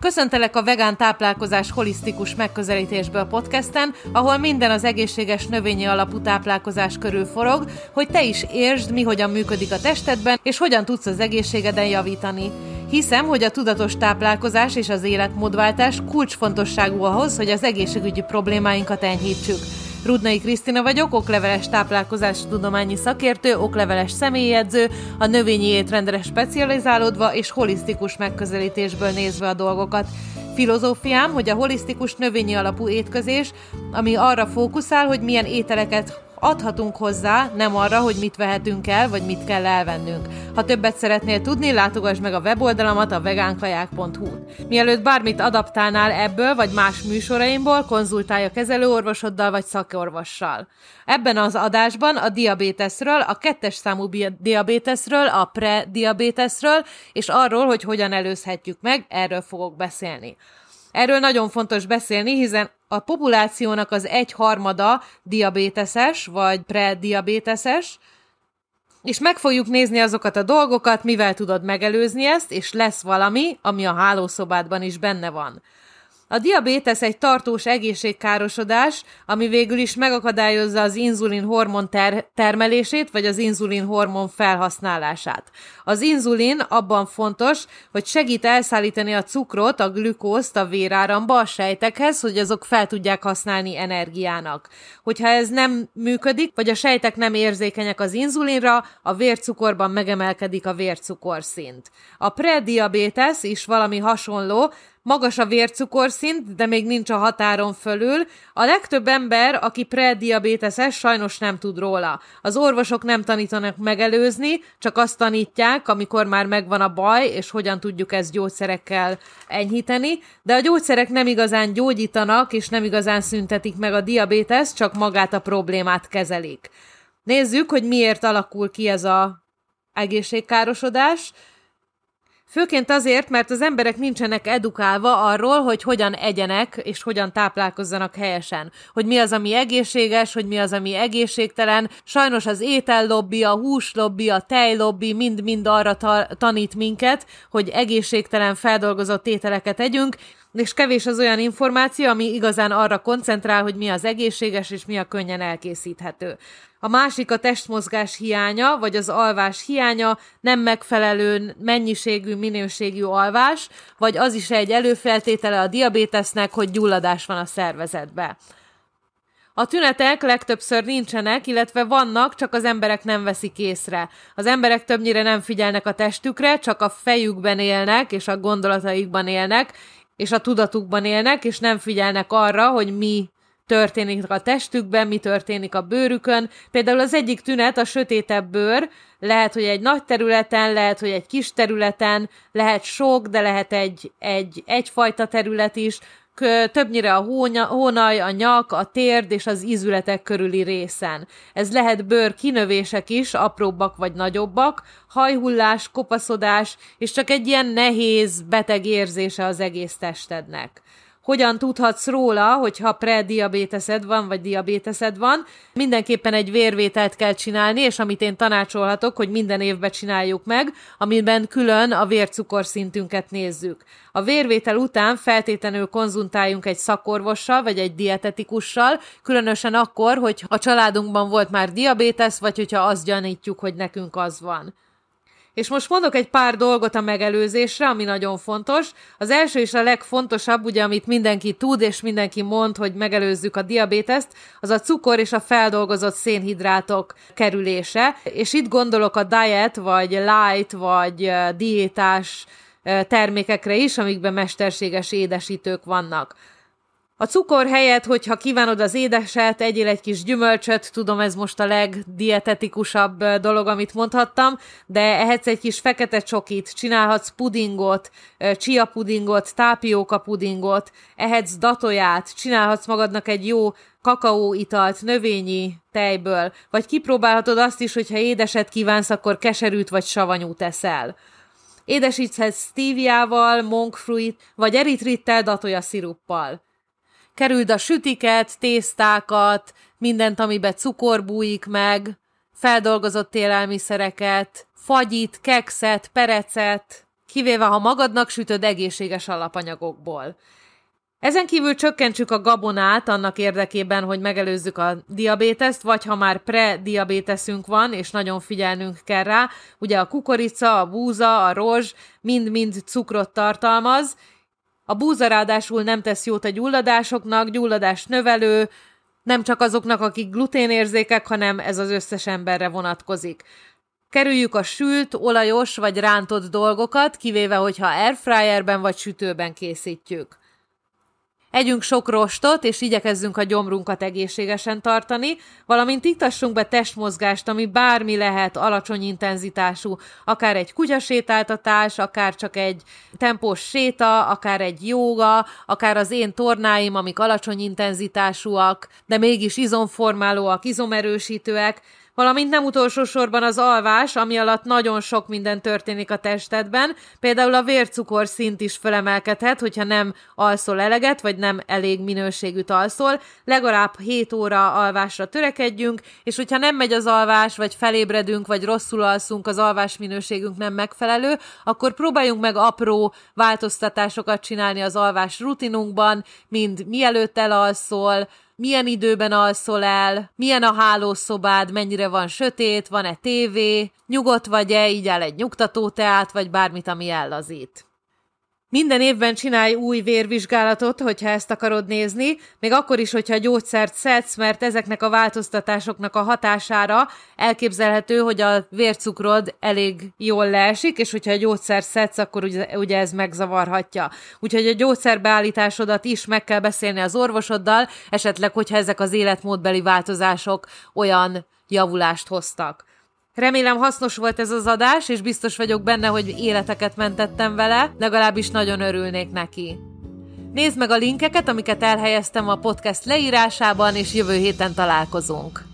Köszöntelek a vegán táplálkozás holisztikus megközelítésből podcasten, ahol minden az egészséges növényi alapú táplálkozás körül forog, hogy te is értsd, mi hogyan működik a testedben, és hogyan tudsz az egészségeden javítani. Hiszem, hogy a tudatos táplálkozás és az életmódváltás kulcsfontosságú ahhoz, hogy az egészségügyi problémáinkat enyhítsük. Rudnai Krisztina vagyok, okleveles táplálkozás tudományi szakértő, okleveles személyedző, a növényi étrendre specializálódva és holisztikus megközelítésből nézve a dolgokat. Filozófiám, hogy a holisztikus növényi alapú étkezés, ami arra fókuszál, hogy milyen ételeket adhatunk hozzá, nem arra, hogy mit vehetünk el, vagy mit kell elvennünk. Ha többet szeretnél tudni, látogass meg a weboldalamat a vegánkaják.hu. Mielőtt bármit adaptálnál ebből, vagy más műsoraimból, konzultálj a kezelőorvosoddal, vagy szakorvossal. Ebben az adásban a diabéteszről, a kettes számú diabéteszről, a pre-diabéteszről, és arról, hogy hogyan előzhetjük meg, erről fogok beszélni. Erről nagyon fontos beszélni, hiszen a populációnak az egyharmada diabéteses, vagy prediabéteses, és meg fogjuk nézni azokat a dolgokat, mivel tudod megelőzni ezt, és lesz valami, ami a hálószobádban is benne van. A diabétesz egy tartós egészségkárosodás, ami végül is megakadályozza az inzulin hormon ter- termelését, vagy az inzulin hormon felhasználását. Az inzulin abban fontos, hogy segít elszállítani a cukrot, a glükózt a véráramba a sejtekhez, hogy azok fel tudják használni energiának. Hogyha ez nem működik, vagy a sejtek nem érzékenyek az inzulinra, a vércukorban megemelkedik a vércukorszint. A prediabétesz is valami hasonló, magas a vércukorszint, de még nincs a határon fölül. A legtöbb ember, aki prediabéteses, sajnos nem tud róla. Az orvosok nem tanítanak megelőzni, csak azt tanítják, amikor már megvan a baj, és hogyan tudjuk ezt gyógyszerekkel enyhíteni, de a gyógyszerek nem igazán gyógyítanak, és nem igazán szüntetik meg a diabétesz, csak magát a problémát kezelik. Nézzük, hogy miért alakul ki ez a egészségkárosodás. Főként azért, mert az emberek nincsenek edukálva arról, hogy hogyan egyenek és hogyan táplálkozzanak helyesen. Hogy mi az, ami egészséges, hogy mi az, ami egészségtelen. Sajnos az étellobbi, a húslobbi, a tejlobbi mind-mind arra ta- tanít minket, hogy egészségtelen feldolgozott ételeket együnk, és kevés az olyan információ, ami igazán arra koncentrál, hogy mi az egészséges és mi a könnyen elkészíthető. A másik a testmozgás hiánya, vagy az alvás hiánya, nem megfelelő mennyiségű, minőségű alvás, vagy az is egy előfeltétele a diabétesznek, hogy gyulladás van a szervezetbe. A tünetek legtöbbször nincsenek, illetve vannak, csak az emberek nem veszik észre. Az emberek többnyire nem figyelnek a testükre, csak a fejükben élnek, és a gondolataikban élnek, és a tudatukban élnek, és nem figyelnek arra, hogy mi történik a testükben, mi történik a bőrükön. Például az egyik tünet a sötétebb bőr, lehet, hogy egy nagy területen, lehet, hogy egy kis területen, lehet sok, de lehet egy, egy egyfajta terület is, többnyire a hónaj, a nyak, a térd és az ízületek körüli részen. Ez lehet bőr kinövések is, apróbbak vagy nagyobbak, hajhullás, kopaszodás, és csak egy ilyen nehéz, beteg érzése az egész testednek hogyan tudhatsz róla, hogyha prediabéteszed van, vagy diabéteszed van. Mindenképpen egy vérvételt kell csinálni, és amit én tanácsolhatok, hogy minden évben csináljuk meg, amiben külön a vércukorszintünket nézzük. A vérvétel után feltétlenül konzultáljunk egy szakorvossal, vagy egy dietetikussal, különösen akkor, hogy a családunkban volt már diabétesz, vagy hogyha azt gyanítjuk, hogy nekünk az van. És most mondok egy pár dolgot a megelőzésre, ami nagyon fontos. Az első és a legfontosabb, ugye, amit mindenki tud, és mindenki mond, hogy megelőzzük a diabéteszt, az a cukor és a feldolgozott szénhidrátok kerülése. És itt gondolok a diet, vagy light, vagy diétás termékekre is, amikben mesterséges édesítők vannak. A cukor helyett, hogyha kívánod az édeset, egyél egy kis gyümölcsöt, tudom ez most a legdietetikusabb dolog, amit mondhattam, de ehetsz egy kis fekete csokit, csinálhatsz pudingot, chia pudingot, tápióka pudingot, ehetsz datoját, csinálhatsz magadnak egy jó kakaóitalt növényi tejből, vagy kipróbálhatod azt is, hogyha édeset kívánsz, akkor keserűt vagy savanyút eszel. Édesíthetsz stíviával, monk fruit, vagy eritrittel, datoja sziruppal kerüld a sütiket, tésztákat, mindent, amiben cukor bújik meg, feldolgozott élelmiszereket, fagyit, kekszet, perecet, kivéve ha magadnak sütöd egészséges alapanyagokból. Ezen kívül csökkentsük a gabonát annak érdekében, hogy megelőzzük a diabéteszt, vagy ha már pre-diabéteszünk van, és nagyon figyelnünk kell rá, ugye a kukorica, a búza, a rozs mind-mind cukrot tartalmaz, a búza ráadásul nem tesz jót a gyulladásoknak, gyulladás növelő, nem csak azoknak, akik gluténérzékek, hanem ez az összes emberre vonatkozik. Kerüljük a sült, olajos vagy rántott dolgokat, kivéve, hogyha airfryerben vagy sütőben készítjük. Együnk sok rostot, és igyekezzünk a gyomrunkat egészségesen tartani, valamint iktassunk be testmozgást, ami bármi lehet alacsony intenzitású, akár egy kutyasétáltatás, akár csak egy tempós séta, akár egy jóga, akár az én tornáim, amik alacsony intenzitásúak, de mégis izomformálóak, izomerősítőek, valamint nem utolsó sorban az alvás, ami alatt nagyon sok minden történik a testedben, például a vércukor szint is felemelkedhet, hogyha nem alszol eleget, vagy nem elég minőségűt alszol, legalább 7 óra alvásra törekedjünk, és hogyha nem megy az alvás, vagy felébredünk, vagy rosszul alszunk, az alvás minőségünk nem megfelelő, akkor próbáljunk meg apró változtatásokat csinálni az alvás rutinunkban, mind mielőtt elalszol, milyen időben alszol el, milyen a hálószobád, mennyire van sötét, van-e tévé, nyugodt vagy-e, így áll egy nyugtató teát, vagy bármit, ami ellazít. Minden évben csinálj új vérvizsgálatot, hogyha ezt akarod nézni, még akkor is, hogyha gyógyszert szedsz, mert ezeknek a változtatásoknak a hatására elképzelhető, hogy a vércukrod elég jól leesik, és hogyha a gyógyszer szedsz, akkor ugye ez megzavarhatja. Úgyhogy a gyógyszerbeállításodat is meg kell beszélni az orvosoddal, esetleg, hogyha ezek az életmódbeli változások olyan javulást hoztak. Remélem hasznos volt ez az adás, és biztos vagyok benne, hogy életeket mentettem vele, legalábbis nagyon örülnék neki. Nézd meg a linkeket, amiket elhelyeztem a podcast leírásában, és jövő héten találkozunk.